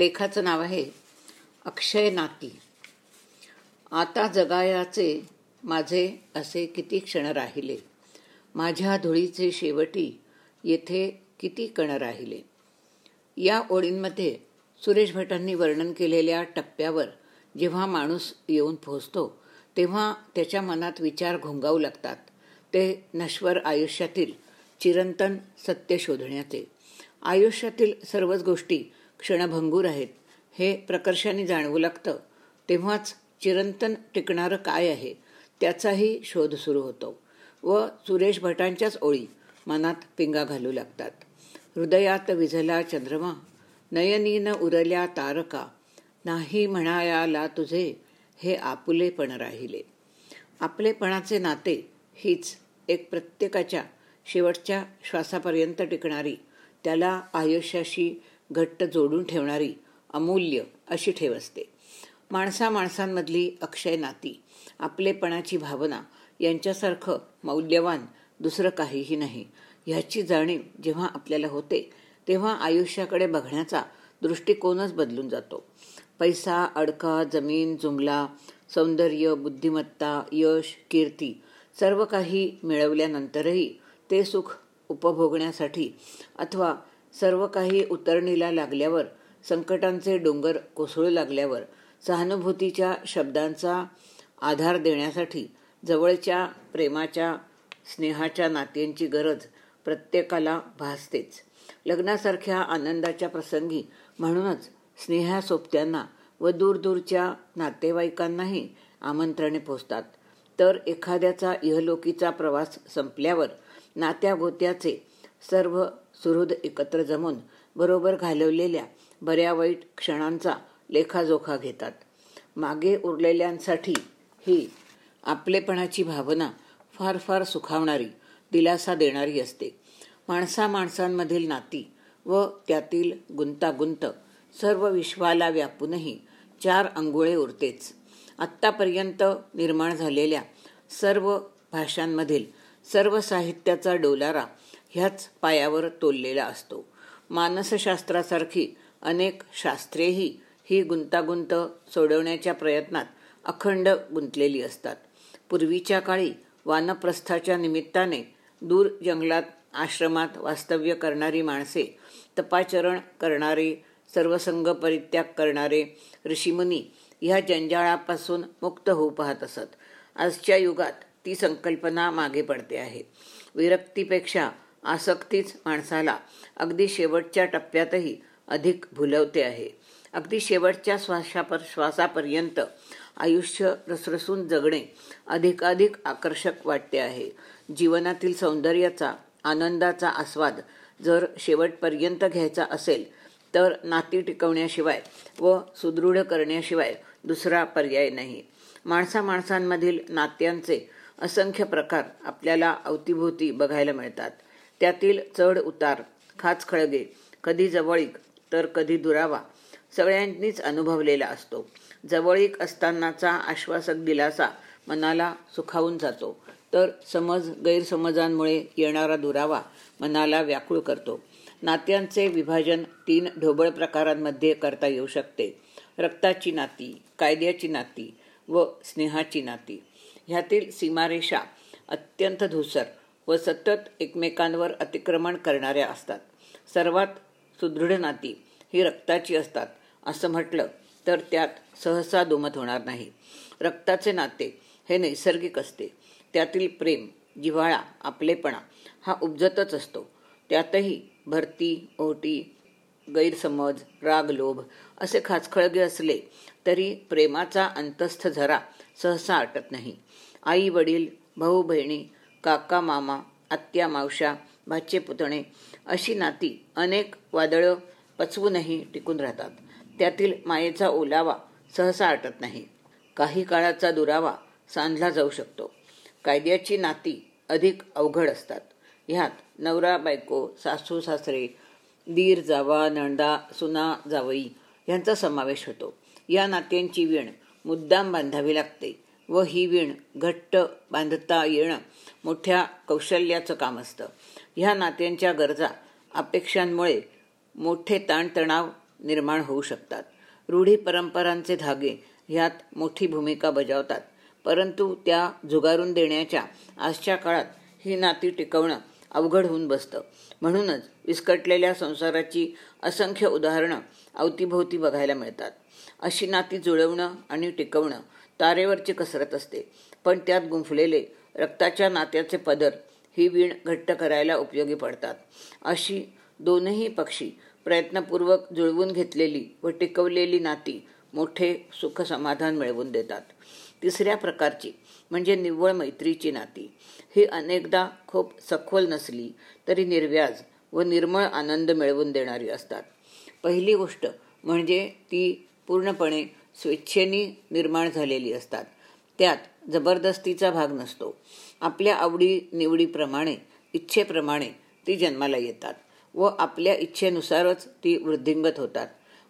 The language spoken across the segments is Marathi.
लेखाचं नाव आहे अक्षय नाती. आता जगायाचे माझे असे किती क्षण राहिले. माझ्या धुळीचे शेवटी येथे किती कण राहिले. या ओळींमध्ये सुरेश भटांनी वर्णन केलेल्या टप्प्यावर जेव्हा माणूस येऊन पोहोचतो तेव्हा त्याच्या मनात विचार घोंगावू लागतात. ते नश्वर आयुष्यातील चिरंतन सत्य शोधण्याचे. आयुष्यातील सर्वच गोष्टी क्षणभंगूर आहेत. हे प्रकर्षाने जाणवू लागतं. तेव्हाच चिरंतन टिकणारं काय आहे त्याचाही शोध सुरू होतो. व सुरेश भटांच्याच ओळी मनात पिंगा घालू लागतात. हृदयात विझला चंद्रमा नयनीन उरल्या तारका नाही म्हणायाला तुझे हे आपुलेपण राहिले. आपलेपणाचे नाते हीच एक प्रत्येकाच्या शेवटच्या श्वासापर्यंत टिकणारी त्याला आयुष्याशी घट्ट जोडून ठेवणारी अमूल्य अशी ठेव असते. माणसा माणसांमधली अक्षय नाती आपलेपणाची भावना यांच्यासारखं मौल्यवान दुसरं काहीही नाही. ह्याची जाणीव जेव्हा आपल्याला होते तेव्हा आयुष्याकडे बघण्याचा दृष्टिकोनच बदलून जातो. पैसा अडका जमीन जुमला सौंदर्य बुद्धिमत्ता यश कीर्ती सर्व काही मिळवल्यानंतरही ते सुख उपभोगण्यासाठी अथवा सर्व काही उतरणीला लागल्यावर संकटांचे डोंगर कोसळू लागल्यावर सहानुभूतीच्या शब्दांचा आधार देण्यासाठी जवळच्या प्रेमाच्या स्नेहाच्या नात्यांची गरज प्रत्येकाला भासतेच. लग्नासारख्या आनंदाच्या प्रसंगी म्हणूनच स्नेहासोबत्यांना व दूरदूरच्या नातेवाईकांनाही आमंत्रणे पोचतात. तर एखाद्याचा इहलोकीचा प्रवास संपल्यावर नात्यागोत्याचे सर्व सुहृद एकत्र जमून बरोबर घालवलेल्या बऱ्या वाईट क्षणांचा लेखाजोखा घेतात. मागे उरलेल्यांसाठी ही आपलेपणाची भावना फार फार सुखावणारी दिलासा देणारी असते. माणसा माणसांमधील नाती व त्यातील गुंतागुंत सर्व विश्वाला व्यापूनही चार अंघोळे उरतेच. आत्तापर्यंत निर्माण झालेल्या सर्व भाषांमधील सर्व साहित्याचा डोलारा ह्याच पायावर तोललेला असतो. मानसशास्त्रासारखी अनेक शास्त्रेही ही गुंतागुंत सोडवण्याच्या प्रयत्नात अखंड गुंतलेली असतात. पूर्वीच्या काळी वानप्रस्थाच्या निमित्ताने दूर जंगलात आश्रमात वास्तव्य करणारी माणसे तपाचरण करणारे सर्वसंग परित्याग करणारे ऋषीमुनी ह्या जंजाळापासून मुक्त होऊ पाहत असत. आजच्या युगात ती संकल्पना मागे पडते आहे. विरक्तीपेक्षा आसक्तीच माणसाला अगदी शेवटच्या टप्प्यातही अधिक भुलवते आहे. अगदी शेवटच्या श्वासापर श्वासापर्यंत आयुष्य रसरसून जगणे अधिकाधिक आकर्षक वाटते आहे. जीवनातील सौंदर्याचा आनंदाचा आस्वाद जर शेवटपर्यंत घ्यायचा असेल तर नाती टिकवण्याशिवाय व सुदृढ करण्याशिवाय दुसरा पर्याय नाही. माणसा माणसांमधील नात्यांचे असंख्य प्रकार आपल्याला अवतीभोवती बघायला मिळतात. त्यातील चढ उतार खाच खळगे कधी जवळीक तर कधी दुरावा सगळ्यांनीच अनुभवलेला असतो. जवळीक असतानाचा आश्वासक दिलासा मनाला सुखावून जातो. तर समज गैरसमजांमुळे येणारा दुरावा मनाला व्याकुळ करतो. नात्यांचे विभाजन तीन ढोबळ प्रकारांमध्ये करता येऊ शकते. रक्ताची नाती कायद्याची नाती व स्नेहाची नाती. ह्यातील सीमारेषा अत्यंत धुसर व सतत एकमेकांवर अतिक्रमण करणाऱ्या असतात. सर्वात सुदृढ नाती ही रक्ताची असतात असं म्हटलं तर त्यात सहसा दुमत होणार नाही. रक्ताचे नाते हे नैसर्गिक असते. त्यातील प्रेम जिव्हाळा आपलेपणा हा उपजतच असतो. त्यातही भरती ओटी गैरसमज राग लोभ असे खाचखळगे असले तरी प्रेमाचा अंतस्थ झरा सहसा आटत नाही. आई वडील भाऊ बहिणी काका मामा आत्या मावशा भाचे पुतणे अशी नाती अनेक वादळं पचवूनही टिकून राहतात. त्यातील मायेचा ओलावा सहसा आटत नाही. काही काळाचा दुरावा सांधला जाऊ शकतो. कायद्याची नाती अधिक अवघड असतात. ह्यात नवरा बायको सासू सासरे दीर जावा नंदा सुना जावई यांचा समावेश होतो. या नात्यांची वीण मुद्दाम बांधावी लागते. व ही वीण घट्ट बांधता येणं मोठ्या कौशल्याचं काम असतं. ह्या नात्यांच्या गरजा अपेक्षांमुळे मोठे ताणतणाव निर्माण होऊ शकतात. रूढी परंपरांचे धागे ह्यात मोठी भूमिका बजावतात. परंतु त्या झुगारून देण्याच्या आजच्या काळात ही नाती टिकवणं अवघड होऊन बसतं. म्हणूनच विस्कटलेल्या संसाराची असंख्य उदाहरणं अवतीभोवती बघायला मिळतात. अशी नाती जुळवणं आणि टिकवणं तारेवरची कसरत असते. पण त्यात गुंफलेले रक्ताच्या नात्याचे पदर ही वीण घट्ट करायला उपयोगी पडतात. अशी दोनही पक्षी प्रयत्नपूर्वक जुळवून घेतलेली व टिकवलेली नाती मोठे सुख समाधान मिळवून देतात. तिसऱ्या प्रकारची म्हणजे निव्वळ मैत्रीची नाती. ही अनेकदा खूप सखोल नसली तरी निर्व्याज व निर्मळ आनंद मिळवून देणारी असतात. पहिली गोष्ट म्हणजे ती पूर्णपणे स्वेच्छेने निर्माण झालेली असतात. त्यात जबरदस्तीचा भाग नसतो. आपल्या आवडी निवडीप्रमाणे इच्छेप्रमाणे ती जन्माला येतात व आपल्या इच्छेनुसारच ती वृद्धिंगत होतात.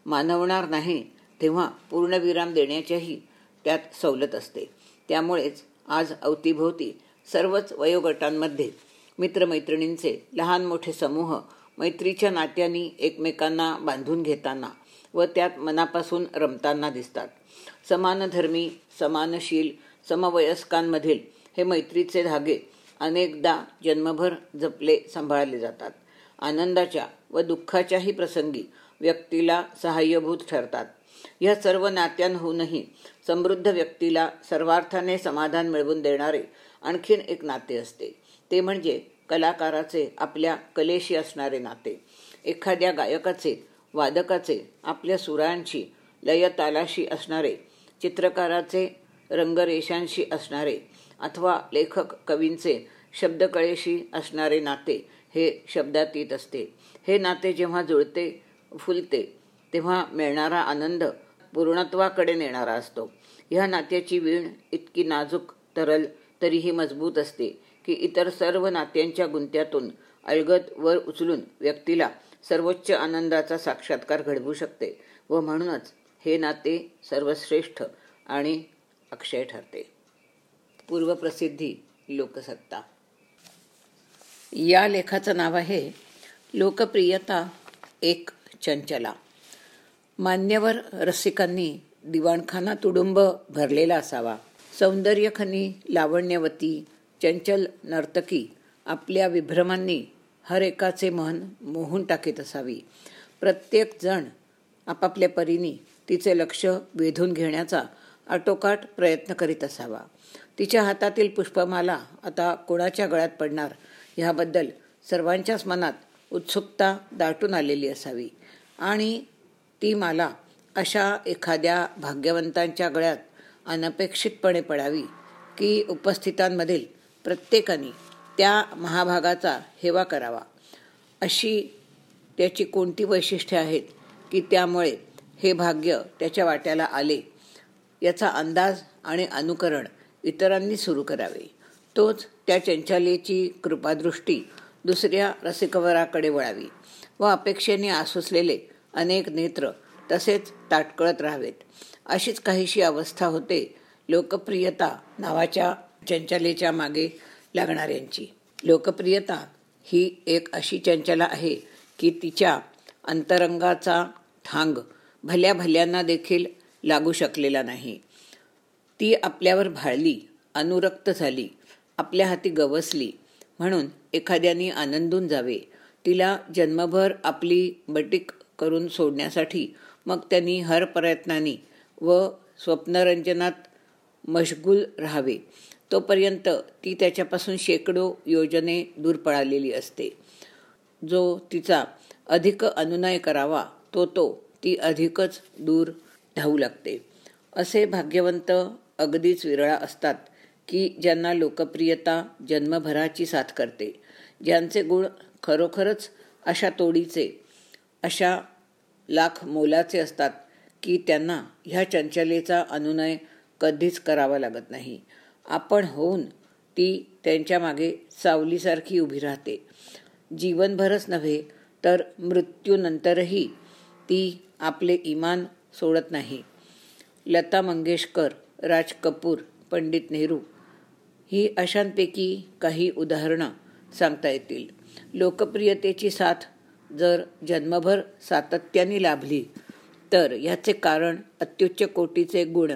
मानवणार नाही तेव्हा पूर्णविराम देण्याच्याही त्यात सवलत असते. त्यामुळेच आज अवतीभोवती सर्वच वयोगटांमध्ये मित्रमैत्रिणींचे लहान मोठे समूह मैत्रीच्या नात्यांनी एकमेकांना बांधून घेताना व त्यात मनापासून रमताना दिसतात. समानधर्मी समानशील समवयस्कांमधील हे मैत्रीचे धागे अनेकदा जन्मभर जपले सांभाळले जातात. आनंदाच्या व दुःखाच्याही प्रसंगी व्यक्तीला सहाय्यभूत ठरतात. या सर्व नात्यांहूनही समृद्ध व्यक्तीला सर्वार्थाने समाधान मिळवून देणारे आणखीन एक नाते असते. ते म्हणजे कलाकाराचे आपल्या कलेशी असणारे नाते. एखाद्या गायकाचे वादकाचे आपल्या सुरांशी लयतालाशी असणारे चित्रकाराचे रंगरेषांशी असणारे अथवा लेखक कवींचे शब्दकळेशी असणारे नाते हे शब्दातीत असते. हे नाते जेव्हा जुळते फुलते तेव्हा मिळणारा आनंद पूर्णत्वाकडे नेणारा असतो. ह्या नात्याची वीण इतकी नाजूक तरल तरीही मजबूत असते की इतर सर्व नात्यांच्या गुंत्यातून अलगद वर उचलून व्यक्तीला सर्वोच्च आनंदाचा साक्षात्कार घडवू शकते व म्हणूनच हे नाते सर्वश्रेष्ठ आणि अक्षय ठरते. पूर्वप्रसिद्धी लोकसत्ता. या लेखाचं नाव आहे लोकप्रियता एक चंचला. मान्यवर रसिकांनी दिवाणखाना तुडुंब भरलेला असावा. सौंदर्यखनी लावण्यवती चंचल नर्तकी आपल्या विभ्रमांनी हर एकाचे मन मोहून टाकीत असावी. प्रत्येक जण आपापल्या परीने तिचे लक्ष वेधून घेण्याचा आटोकाट प्रयत्न करीत असावा. तिच्या हातातील पुष्पमाला आता कोणाच्या गळ्यात पडणार ह्याबद्दल सर्वांच्याच मनात उत्सुकता दाटून आलेली असावी. आणि ती माला अशा एखाद्या भाग्यवंतांच्या गळ्यात अनपेक्षितपणे पडावी की उपस्थितांमधील प्रत्येकाने त्या महाभागाचा हेवा करावा. अशी त्याची कोणती वैशिष्ट्ये आहेत की त्यामुळे हे भाग्य त्याच्या वाट्याला आले याचा अंदाज आणि अनुकरण इतरांनी सुरू करावे. तोच त्या चंचालेची कृपादृष्टी दुसऱ्या रसिकवराकडे वळावी व अपेक्षेने आसुसलेले अनेक नेत्र तसेच ताटकळत राहावेत. अशीच काहीशी अवस्था होते लोकप्रियता नावाच्या चंचलेच्या मागे लागणाऱ्यांची. लोकप्रियता ही एक अशी चंचला आहे की तिच्या अंतरंगाचा ठांग भल्या भल्यांना देखील लागू शकलेला नाही. ती आपल्यावर भाळली अनुरक्त झाली आपल्या हाती गवसली म्हणून एखाद्याने आनंदून जावे. तिला जन्मभर आपली बटीक करून सोडण्यासाठी मग त्यांनी हर प्रयत्नांनी व स्वप्नरंजनात मशगूल राहावे. तोपर्यंत ती त्याच्यापासून शेकडो योजने दूर पळालेली असते. जो तिचा अधिक अनुनय करावा तो तो ती अधिकच दूर धावू लागते. असे भाग्यवंत अगदीच विरळा असतात की ज्यांना लोकप्रियता जन्मभराची साथ करते. ज्यांचे गुण खरोखरच अशा तोडीचे अशा लाख मोलाचे असतात की त्यांना ह्या चंचलेचा अनुनय कधीच करावा लागत नाही. आपण होऊन ती त्यांच्या मागे सावलीसारखी उभी राहते. जीवनभरच नव्हे तर मृत्यूनंतरही ती आपले इमान सोडत नाही. लता मंगेशकर राज कपूर पंडित नेहरू ही अशांपैकी काही उदाहरणं सांगता येतील. लोकप्रियतेची साथ जर जन्मभर सातत्याने लाभली तर याचे कारण अत्युच्च कोटीचे गुण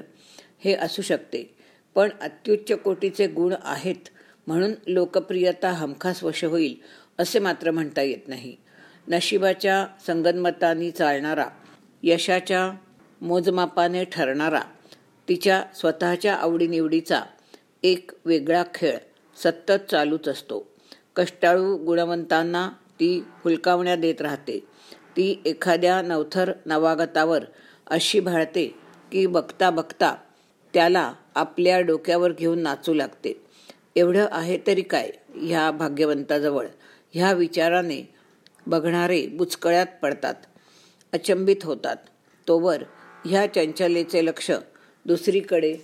हे असू शकते. पण अत्युच्च कोटीचे गुण आहेत म्हणून लोकप्रियता हमखास वश होईल असे मात्र म्हणता येत नाही. नशिबाच्या संगनमतानी चालणारा यशाच्या मोजमापाने ठरणारा तिच्या स्वतःच्या आवडीनिवडीचा एक वेगळा खेळ सतत चालूच असतो. कष्टाळू गुणवंतांना ती हुलकावण्या देत राहते. ती एखाद्या नवथर नवागतावर अशी भाळते की बघता बघता त्याला आपल्या डोक्यावर घेऊन नाचू लागते. एवढं आहे तरी काय ह्या भाग्यवंताजवळ. ह्या विचाराने बघणारे बुचकळ्यात पडतात. अचंबित होतात. तोवर ह्या चंचलेचे लक्ष दुसरीकडे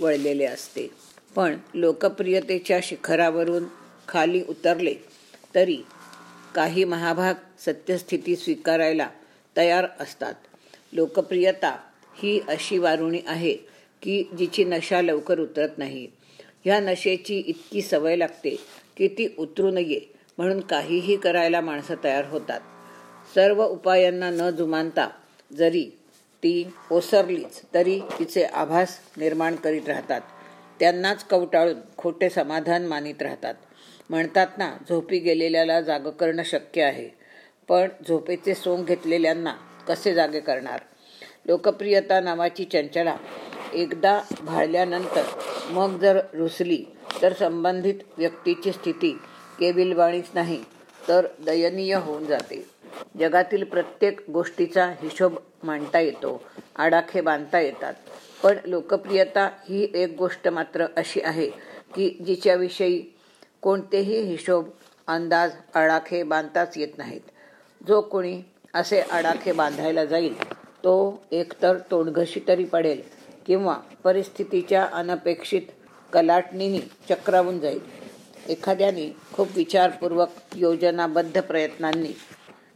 वळलेले असते. पण लोकप्रियतेच्या शिखरावरून खाली उतरले तरी काही महाभाग सत्यस्थिती स्वीकारायला तयार असतात. लोकप्रियता ही अशी वारुणी आहे की जिची नशा लवकर उतरत नाही. ह्या नशेची इतकी सवय लागते की ती उतरू नये म्हणून काहीही करायला माणसं तयार होतात. सर्व उपायांना न जुमानता जरी ती ओसरलीच तरी तिचे आभास निर्माण करीत राहतात. त्यांनाच कवटाळून खोटे समाधान मानित राहतात. म्हणतात ना झोपी गेलेल्याला जाग करणं शक्य आहे पण झोपेचे सोंग घेतलेल्यांना कसे जागे करणार? लोकप्रियता नावाची चंचला एकदा भाळल्यानंतर मग जर रुसली तर संबंधित व्यक्तीची स्थिती केविलवाणीच नाही तर दयनीय होऊन जाते. जगातील प्रत्येक गोष्टीचा हिशोब मांडता येतो आडाखे बांधता येतात. पण लोकप्रियता ही एक गोष्ट मात्र अशी आहे की जिच्याविषयी कोणतेही हिशोब अंदाज आडाखे बांधताच येत नाहीत. जो कोणी असे आडाखे बांधायला जाईल तो एकतर तोंडघशी तरी पडेल किंवा परिस्थितीच्या अनपेक्षित कलाटणीनी चक्रावून जाईल. एखाद्याने खूप विचारपूर्वक योजनाबद्ध प्रयत्नांनी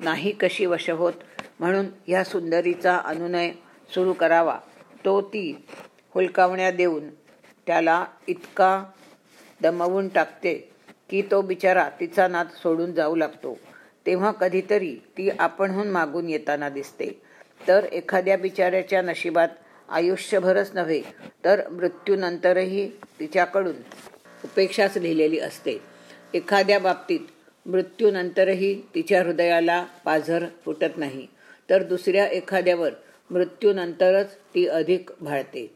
नाही कशी वश होत म्हणून ह्या सुंदरीचा अनुनय सुरू करावा. तो ती हुलकावण्या देऊन त्याला इतका दमवून टाकते की तो बिचारा तिचा नाद सोडून जाऊ लागतो. तेव्हा कधीतरी ती आपणहून मागून येताना दिसते. तर एखाद्या बिचाऱ्याच्या नशिबात आयुष्यभरच नव्हे तर मृत्यूनंतरही तिच्याकडून उपेक्षाच लिहिलेली असते. एखाद्या बाबतीत मृत्यूनंतरही तिच्या हृदयाला पाझर फुटत नाही तर दुसऱ्या एखाद्यावर मृत्यूनंतरच ती अधिक भाळते.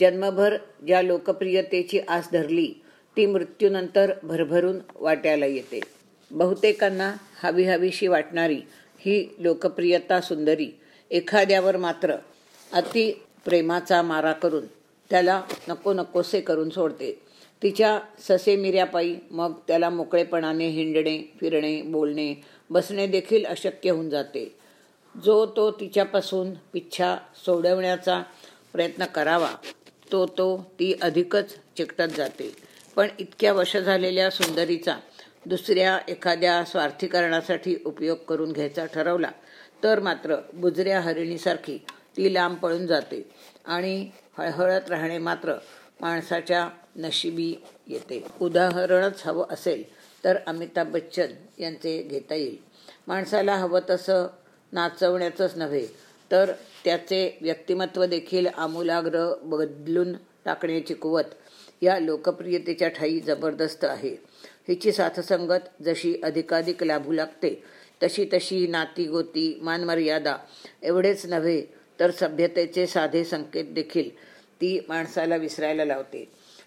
जन्मभर ज्या लोकप्रियतेची आस धरली ती मृत्यूनंतर भरभरून वाट्याला येते. बहुतेकांना हवी हवीशी वाटणारी ही लोकप्रियता सुंदरी एखाद्यावर मात्र अति प्रेमाचा मारा करून त्याला नको नकोसे करून सोडते. तिच्या ससे मिऱ्यापायी मग त्याला मोकळेपणाने हिंडणे फिरणे बोलणे बसणे देखील अशक्य होऊन जाते. जो तो तिच्यापासून पिच्छा सोडवण्याचा प्रयत्न करावा तो तो ती अधिकच चिकटत जाते. पण इतक्या वश झालेल्या सुंदरीचा दुसऱ्या एखाद्या स्वार्थीकरणासाठी उपयोग करून घ्यायचा ठरवला तर मात्र बुजऱ्या हरिणीसारखी ती लांब पळून जाते. आणि हळहळत राहणे मात्र माणसाच्या नशिबी येते. उदाहरणच हवं असेल तर अमिताभ बच्चन यांचे घेता येईल. माणसाला हवं तसं नाचवण्याचंच नव्हे तर त्याचे व्यक्तिमत्व देखील आमूलाग्र बदलून टाकण्याची कुवत या लोकप्रियतेच्या ठाई जबरदस्त आहे. हिची साथसंगत जशी अधिकाधिक लाभू लागते तशी तशी नाती गोती मानमर्यादा एवढेच नव्हे तर सभ्यतेचे साधे संकेत देखील ती माणसाला विसरायला लावते.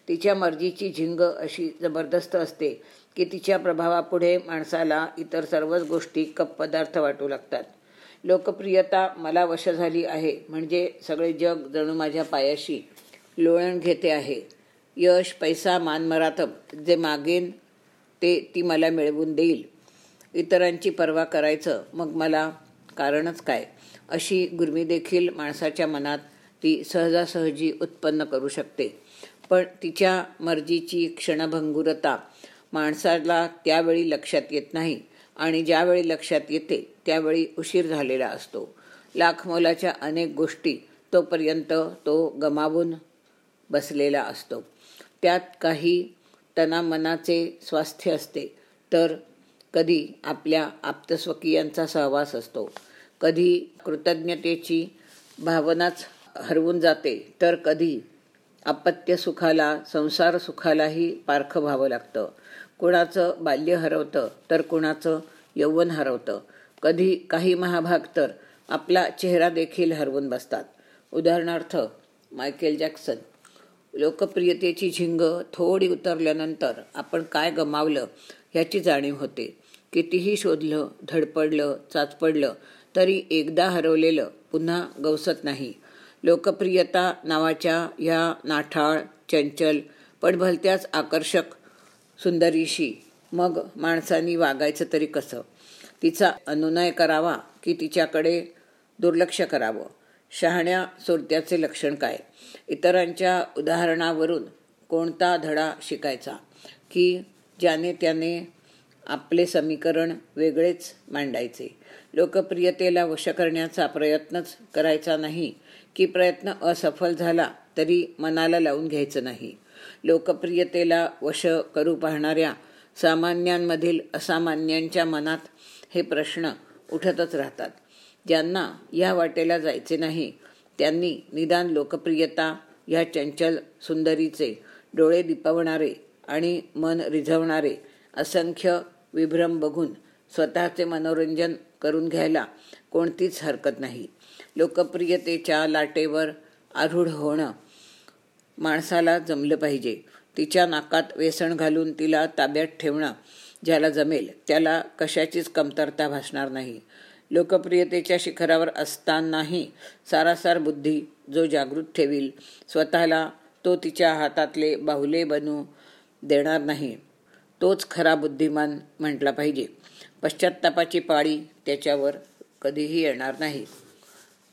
तिच्या मर्जीची झिंग अशी जबरदस्त असते की तिच्या प्रभावापुढे माणसाला इतर सर्वच गोष्टी कप पदार्थ वाटू लागतात. लोकप्रियता मला वश झाली आहे म्हणजे सगळे जग जणू माझ्या पायाशी लोळण घेते आहे. यश पैसा मानमरातब जे मागेन ते ती मला मिळवून देईल. इतरांची पर्वा करायचं मग मला कारणच काय? अशी गुरमी देखील माणसाच्या मनात ती सहजासहजी उत्पन्न करू शकते. पण तिच्या मर्जीची क्षणभंगुरता माणसाला त्यावेळी लक्षात येत नाही आणि ज्यावेळी लक्षात येते त्यावेळी उशीर झालेला असतो. लाख मोलाच्या अनेक गोष्टी तोपर्यंत तो गमावून बसलेला असतो. त्यात काही तनामनाचे स्वास्थ्य असते तर कधी आपल्या आप्तस्वकीयांचा सहवास असतो. कधी कृतज्ञतेची भावनाच हरवून जाते तर कधी अपत्य सुखाला संसार सुखालाही पारखं व्हावं लागतं. कुणाचं बाल्य हरवतं तर कुणाचं यौवन हरवतं. कधी काही महाभाग तर आपला चेहरा देखील हरवून बसतात. उदाहरणार्थ मायकेल जॅक्सन लोकप्रियतेची झिंग थोडी उतरल्यानंतर आपण काय गमावलं ह्याची जाणीव होते. कितीही शोधलं धडपडलं चाचपडलं तरी एकदा हरवलेलं पुन्हा गवसत नाही. लोकप्रियता नावाच्या ह्या नाठाळ चंचल पण भलत्याच आकर्षक सुंदरीशी मग माणसांनी वागायचं तरी कसं? तिचा अनुनय करावा की तिच्याकडे दुर्लक्ष करावं? शहाण्या सोरत्याचे लक्षण काय? इतरांच्या उदाहरणावरून कोणता धडा शिकायचा? की ज्याने त्याने आपले समीकरण वेगळेच मांडायचे? लोकप्रियतेला वश करण्याचा प्रयत्नच करायचा नाही. की प्रयत्न असफल झाला तरी मनाला लावून घ्यायचं नाही. लोकप्रियतेला वश करू पाहणाऱ्या सामान्यांमधील असामान्यांच्या मनात हे प्रश्न उठतच राहतात. ज्यांना या वाटेला जायचे नाही त्यांनी निदान लोकप्रियता या चंचल सुंदरीचे डोळे दिपवणारे आणि मन रिझवणारे असंख्य विभ्रम बघून स्वतःचे मनोरंजन करून घ्यायला कोणतीच हरकत नाही. लोकप्रियतेच्या लाटेवर आरूढ होणं माणसाला जमलं पाहिजे. तिच्या नाकात वेसण घालून तिला ताब्यात ठेवणं ज्याला जमेल त्याला कशाचीच कमतरता भासणार नाही. लोकप्रियतेच्या शिखरावर असतानाही सारासार बुद्धी जो जागृत ठेवील स्वतःला तो तिच्या हातातले बाहुले बनू देणार नाही. तोच खरा बुद्धिमान म्हटला पाहिजे. पश्चात्तापाची पाळी त्याच्यावर कधीही येणार नाही.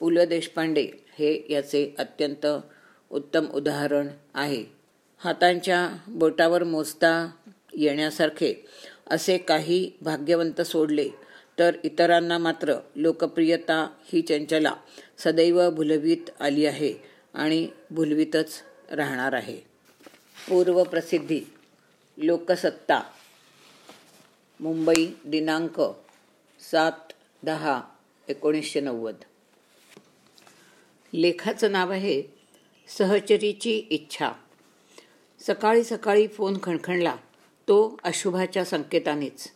पु ल देशपांडे हे याचे अत्यंत उत्तम उदाहरण आहे. हातांच्या बोटावर मोजता येण्यासारखे असे काही भाग्यवंत सोडले तर इतरांना मात्र लोकप्रियता ही चंचला सदैव भुलवीत आली आहे आणि भुलवीतच राहणार आहे. पूर्वप्रसिद्धी लोकसत्ता मुंबई दिनांक सात दहा एकोणीसशे नव्वद. लेखाचं नाव आहे सहचरीची इच्छा. सकाळी सकाळी फोन खणखणला तो अशुभाच्या संकेतानेच.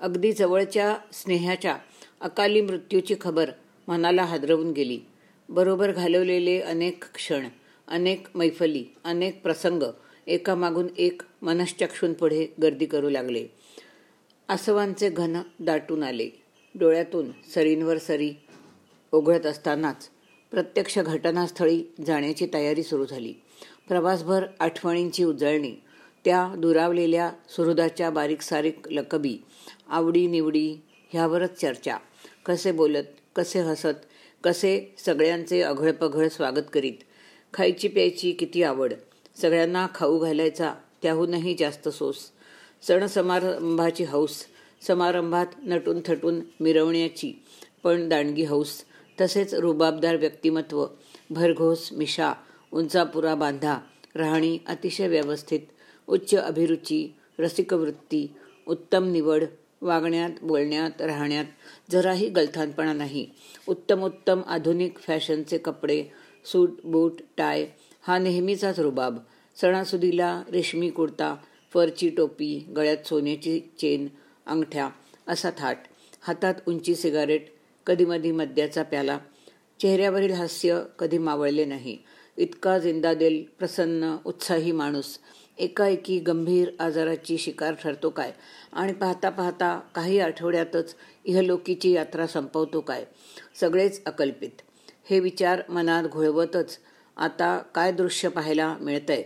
अगदी जवळच्या स्नेहाच्या अकाली मृत्यूची खबर मनाला हादरवून गेली. बरोबर घालवलेले अनेक क्षण अनेक मैफली अनेक प्रसंग एकामागून एक मनश्चक्षूंपुढे गर्दी करू लागले. आसवांचे घन दाटून आले. डोळ्यातून सरींवर सरी ओघळत असतानाच प्रत्यक्ष घटनास्थळी जाण्याची तयारी सुरू झाली. प्रवासभर आठवणींची उजळणी त्या दुरावलेल्या सुहृदाच्या बारीक सारीक लकबी आवडी निवडी ह्यावरच चर्चा. कसे बोलत कसे हसत कसे सगळ्यांचे अघळपघळ स्वागत करीत खायची प्यायची किती आवड सगळ्यांना खाऊ घालायचा त्याहूनही जास्त सोस सण समारंभाची हौस समारंभात नटून थटून मिरवण्याची पण दांडगी हौस तसेच रुबाबदार व्यक्तिमत्व भरघोस मिशा उंचापुरा बांधा राहणी अतिशय व्यवस्थित उच्च अभिरुची रसिकवृत्ती उत्तम निवड वागण्यात बोलण्यात राहण्यात जराही गलथानपणा नाही. उत्तम उत्तम आधुनिक फॅशनचे कपडे सूट बूट टाय हा नेहमीचाच रुबाब. सणासुदीला रेशमी कुर्ता फरची टोपी गळ्यात सोन्याची चेन अंगठ्या असा थाट. हातात उंची सिगारेट कधीमधी मद्याचा प्याला. चेहऱ्यावरील हास्य कधी मावळले नाही. इतका जिंदादिल प्रसन्न उत्साही माणूस. एकाएकी गंभीर आजाराची शिकार ठरतो काय? आणि पाहता पाहता काही आठवड्यातच इहलोकीची यात्रा संपवतो काय? सगळेच अकल्पित. हे विचार मनात घोळवतच आता काय दृश्य पाहायला मिळतंय?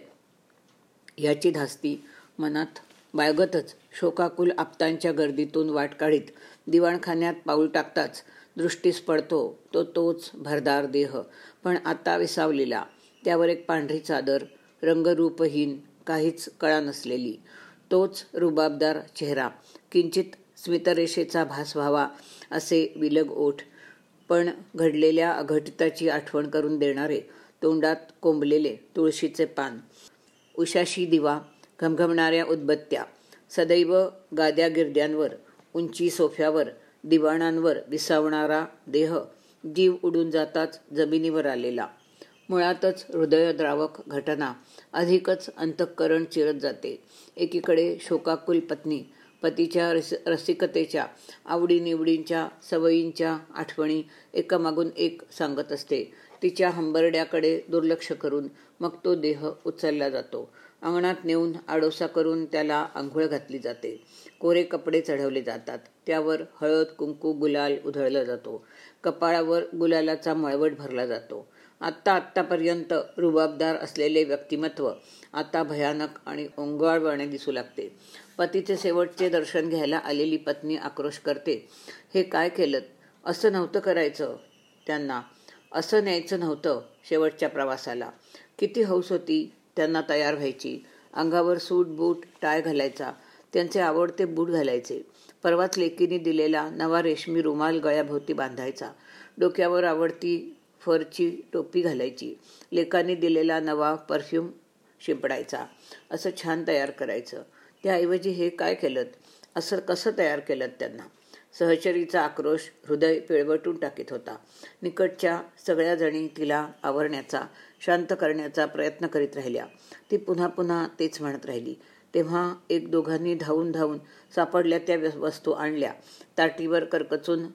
याची धास्ती मनात बाळगतच शोकाकुल आपतांच्या गर्दीतून वाट काढीत दिवाणखान्यात पाऊल टाकताच दृष्टीस पडतो तो तोच भरदार देह. पण आता विसावलेला त्यावर एक पांढरी चादर रंगरूपहीन काहीच कळा नसलेली. तोच रुबाबदार चेहरा किंचित स्मितरेषेचा भास व्हावा असे विलग ओठ पण घडलेल्या अघटिताची आठवण करून देणारे तोंडात कोंबलेले तुळशीचे पान. उशाशी दिवा घमघमणाऱ्या उदबत्त्या सदैव गाद्या गिरद्यांवर उंची सोफ्यावर दिवाणांवर विसावणारा देह जीव उडून जाताच जमिनीवर आलेला. मुळातच हृदयद्रावक घटना अधिकच अंतःकरण चिरत जाते. एकीकडे शोकाकुल पत्नी पतीच्या रस रसिकतेच्या आवडीनिवडींच्या सवयींच्या आठवणी एकामागून एक सांगत असते. तिच्या हंबरड्याकडे दुर्लक्ष करून मग तो देह उचलला जातो. अंगणात नेऊन आडोसा करून त्याला आंघोळ घातली जाते. कोरे कपडे चढवले जातात. त्यावर हळद कुंकू गुलाल उधळला जातो. कपाळावर गुलालाचा मळवट भरला जातो. आत्ता आत्तापर्यंत रुबाबदार असलेले व्यक्तिमत्व आता भयानक आणि ओंगाळवाणे दिसू लागते. पतीचे शेवटचे दर्शन घ्यायला आलेली पत्नी आक्रोश करते. हे काय केलं असं नव्हतं करायचं. त्यांना असं न्यायचं नव्हतं शेवटच्या प्रवासाला. किती हौस होती त्यांना तयार व्हायची. अंगावर सूट बूट टाय घालायचा. त्यांचे आवडते बूट घालायचे. परवाच लेकीने दिलेला नवा रेशमी रुमाल गळ्याभोवती बांधायचा. डोक्यावर आवडती फरची टोपी घालायची. लेकाने दिलेला नवा परफ्यूम शिंपडायचा. असं छान तयार करायचं. त्याऐवजी हे काय केलं असं कसं तयार केलं त्यांना? सहचरीचा आक्रोश हृदय पिळवटून टाकीत होता. निकटच्या सगळ्या जणी तिला आवरण्याचा शांत करण्याचा प्रयत्न करीत राहिल्या. ती पुन्हा पुन्हा तेच म्हणत राहिली. तेव्हा एक दोघांनी धावून धावून सापडल्या त्या वस्तू आणल्या. ताटीवर करकचून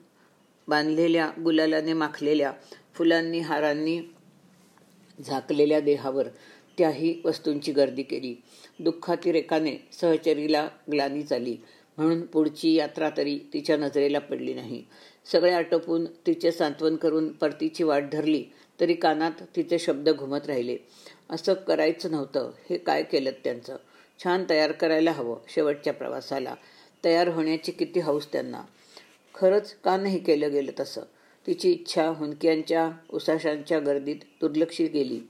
बांधलेल्या गुलालाने माखलेल्या फुलांनी हारांनी झाकलेल्या देहावर त्याही वस्तूंची गर्दी केली. दुःखातिरेकाने सहचरीला ग्लानी झाली म्हणून पुढची यात्रा तरी तिच्या नजरेला पडली नाही. सगळे आटोपून तिचे सांत्वन करून परतीची वाट धरली. तरी कानात तिचे शब्द घुमत राहिले. असं करायचं नव्हतं. हे काय केलं त्यांचं? छान तयार करायला हवं शेवटच्या प्रवासाला. तयार होण्याची किती हौस त्यांना. खरंच का नाही केलं गेलं तसं? तिची इच्छा हुंदक्यांच्या उसाशांच्या गर्दीत दुर्लक्षित गेली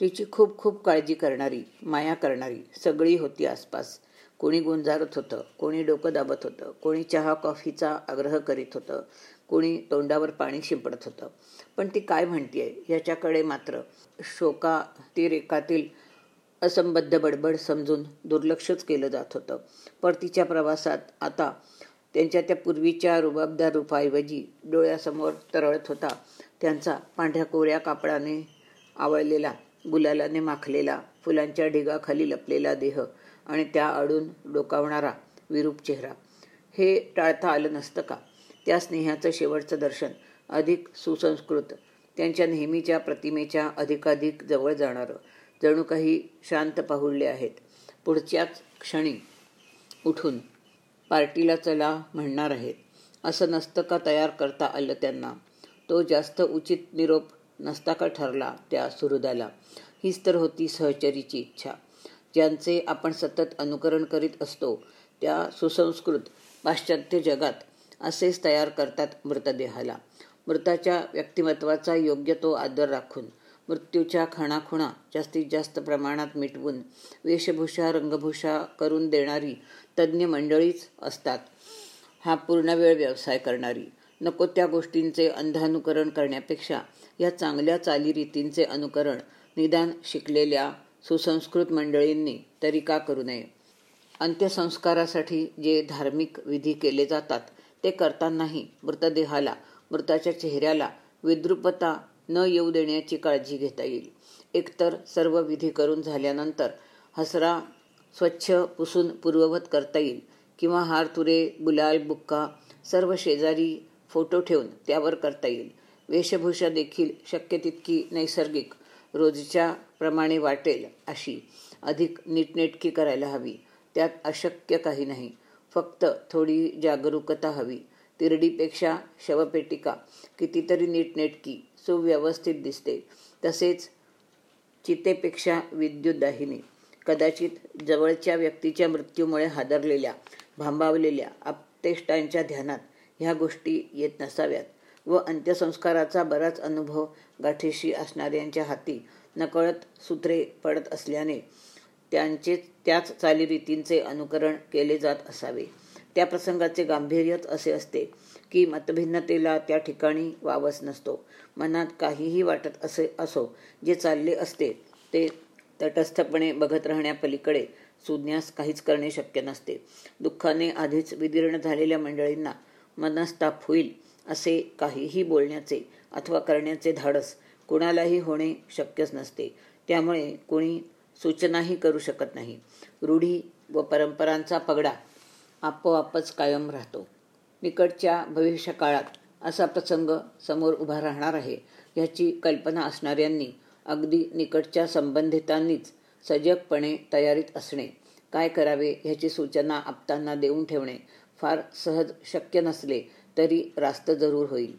तिची खूप खूप काळजी करणारी माया करणारी सगळी होती आसपास. कोणी गुंजारत होतं कोणी डोकं दाबत होतं कोणी चहा कॉफीचा आग्रह करीत होतं कोणी तोंडावर पाणी शिंपडत होतं. पण ती काय म्हणतीये? ह्याच्याकडे मात्र शोकातिरेकातील असंबद्ध बडबड समजून दुर्लक्षच केलं जात होतं. परतीच्या प्रवासात आता त्यांच्या त्या पूर्वीच्या रुबाबदार रूपाऐवजी डोळ्यासमोर तरळत होता. त्यांचा पांढऱ्या कोऱ्या कापडाने आवळलेला गुलालाने माखलेला फुलांच्या ढिगाखाली लपलेला देह आणि त्या अडून डोकावणारा विरूप चेहरा. हे टाळता आलं नसतं का? त्या स्नेहाचं शेवटचं दर्शन अधिक सुसंस्कृत त्यांच्या नेहमीच्या प्रतिमेच्या अधिकाधिक जवळ जाणारं. जणू काही शांत पाहुळले आहेत. पुढच्याच क्षणी उठून पार्टीला चला म्हणणार आहेत. असं नसतं का तयार करता आलं त्यांना. तो जास्त उचित निरोप नसता का ठरला त्या सुहृदाला? हीच तर होती सहचरीची इच्छा. ज्यांचे आपण सतत अनुकरण करीत असतो त्या सुसंस्कृत पाश्चात्य जगात असेच तयार करतात मृतदेहाला. मृताच्या व्यक्तिमत्वाचा योग्य तो आदर राखून मृत्यूच्या खाणाखुणा जास्तीत जास्त प्रमाणात मिटवून वेशभूषा रंगभूषा करून देणारी तज्ज्ञ मंडळीच असतात. हा पूर्णवेळ व्यवसाय करणारी. नको त्या गोष्टींचे अंधानुकरण करण्यापेक्षा या चांगल्या चालीरीतींचे अनुकरण निदान शिकलेल्या सुसंस्कृत मंडळींनी तरी का करू नये? अंत्यसंस्कारासाठी जे धार्मिक विधी केले जातात ते करतानाही मृतदेहाला मृताच्या चेहऱ्याला विद्रुपता न येऊ देण्याची काळजी घेता येईल. एकतर सर्व विधी करून झाल्यानंतर हसरा स्वच्छ पुसून पूर्ववत करता येईल किंवा हार तुरे गुलाल बुक्का सर्व शेजारी फोटो ठेवून त्यावर करता येईल. वेशभूषा देखील शक्य तितकी नैसर्गिक रोजच्या प्रमाणे वाटेल अशी अधिक नीटनेटकी करायला हवी. त्यात अशक्य काही नाही. फक्त थोडी जागरूकता हवी. तिरडीपेक्षा शवपेटिका कितीतरी नीटनेटकी सुव्यवस्थित दिसते. तसेच चितेपेक्षा विद्युतदाहिनी कदाचित जवळच्या व्यक्तीच्या मृत्यूमुळे हादरलेल्या भांबावलेल्या आपतेष्टांच्या ध्यानात ह्या गोष्टी येत नसाव्यात व अंत्यसंस्काराचा बराच अनुभव गाठीशी असणाऱ्यांच्या हाती नकळत सूत्रे पडत असल्याने त्यांचे त्याच चालीरीतींचे अनुकरण केले जात असावे. त्या प्रसंगाचे गांभीर्यच असे असते की मतभिन्नतेला त्या ठिकाणी वावच नसतो. मनात काहीही वाटत असे असो जे चालले असते ते तटस्थपणे बघत राहण्यापलीकडे सुज्ञास काहीच करणे शक्य नसते. दुःखाने आधीच विदीर्ण झालेल्या मंडळींना मनस्ताप होईल असे काहीही बोलण्याचे अथवा करण्याचे धाडस कुणालाही होणे शक्यच नसते. त्यामुळे कोणी सूचनाही करू शकत नाही. रूढी व परंपरांचा पगडा आपोआपच कायम राहतो. निकटच्या भविष्यकाळात असा प्रसंग समोर उभा राहणार आहे याची कल्पना असणाऱ्यांनी अगदी निकटच्या संबंधितांनीच सजगपणे तयारीत असणे काय करावे ह्याची सूचना आप्तांना देऊन ठेवणे फार सहज शक्य नसले तरी रास्त जरूर होईल.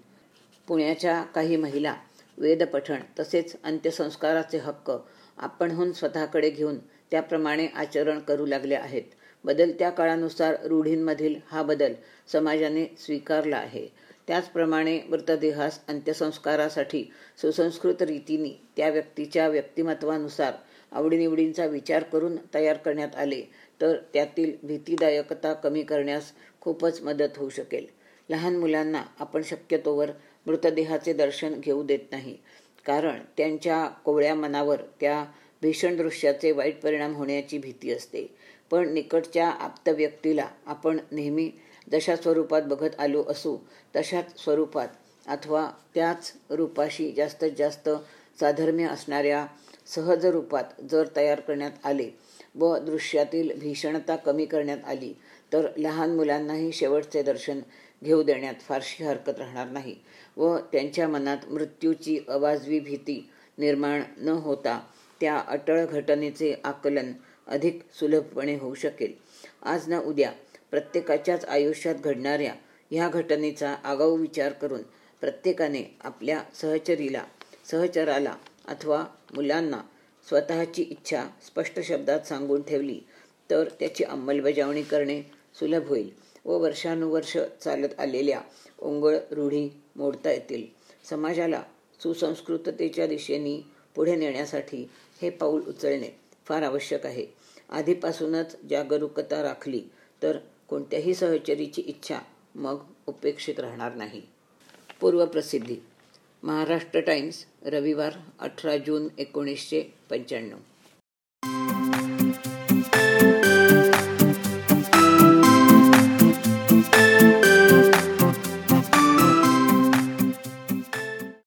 पुण्याच्या काही महिला वेदपठण तसेच अंत्यसंस्काराचे हक्क आपणहून स्वतःकडे घेऊन त्याप्रमाणे आचरण करू लागल्या आहेत. बदलत्या काळानुसार रूढींमधील हा बदल समाजाने स्वीकारला आहे. त्याचप्रमाणे मृतदेहास अंत्यसंस्कारासाठी सुसंस्कृत रीतीने त्या व्यक्तीच्या व्यक्तिमत्वानुसार आवडीनिवडींचा विचार करून तयार करण्यात आले तर त्यातील भीतीदायकता कमी करण्यास खूपच मदत होऊ शकेल. लहान मुलांना आपण शक्यतोवर मृतदेहाचे दर्शन घेऊ देत नाही कारण त्यांच्या कोवळ्या मनावर त्या भीषण दृश्याचे वाईट परिणाम होण्याची भीती असते. पण निकटच्या आप्त व्यक्तीला आपण नेहमी जशा स्वरूपात बघत आलो असू तशाच स्वरूपात अथवा त्याच रूपाशी जास्तीत जास्त साधर्म्य असणाऱ्या सहज रूपात जर तयार करण्यात आले व दृश्यातील भीषणता कमी करण्यात आली तर लहान मुलांनाही शेवटचे दर्शन घेऊ देण्यात फारशी हरकत राहणार नाही व त्यांच्या मनात मृत्यूची अवाजवी भीती निर्माण न होता त्या अटळ घटनेचे आकलन अधिक सुलभपणे होऊ शकेल. आज ना उद्या प्रत्येकाच्याच आयुष्यात घडणाऱ्या ह्या घटनेचा आगाऊ विचार करून प्रत्येकाने आपल्या सहचरीला सहचराला अथवा मुलांना स्वतःची इच्छा स्पष्ट शब्दात सांगून ठेवली तर त्याची अंमलबजावणी करणे सुलभ होईल व वर्षानुवर्ष चालत आलेल्या ओंगळ रूढी मोडता येतील. समाजाला सुसंस्कृततेच्या दिशेने पुढे नेण्यासाठी हे पाऊल उचलणे फार आवश्यक आहे. आधीपासूनच जागरूकता राखली तर कोणत्याही सहचरीची इच्छा मग उपेक्षित राहणार नाही. पूर्वप्रसिद्धी. महाराष्ट्र टाइम्स रविवार अठरा जून एकोणीसशे पंच्याण्णव.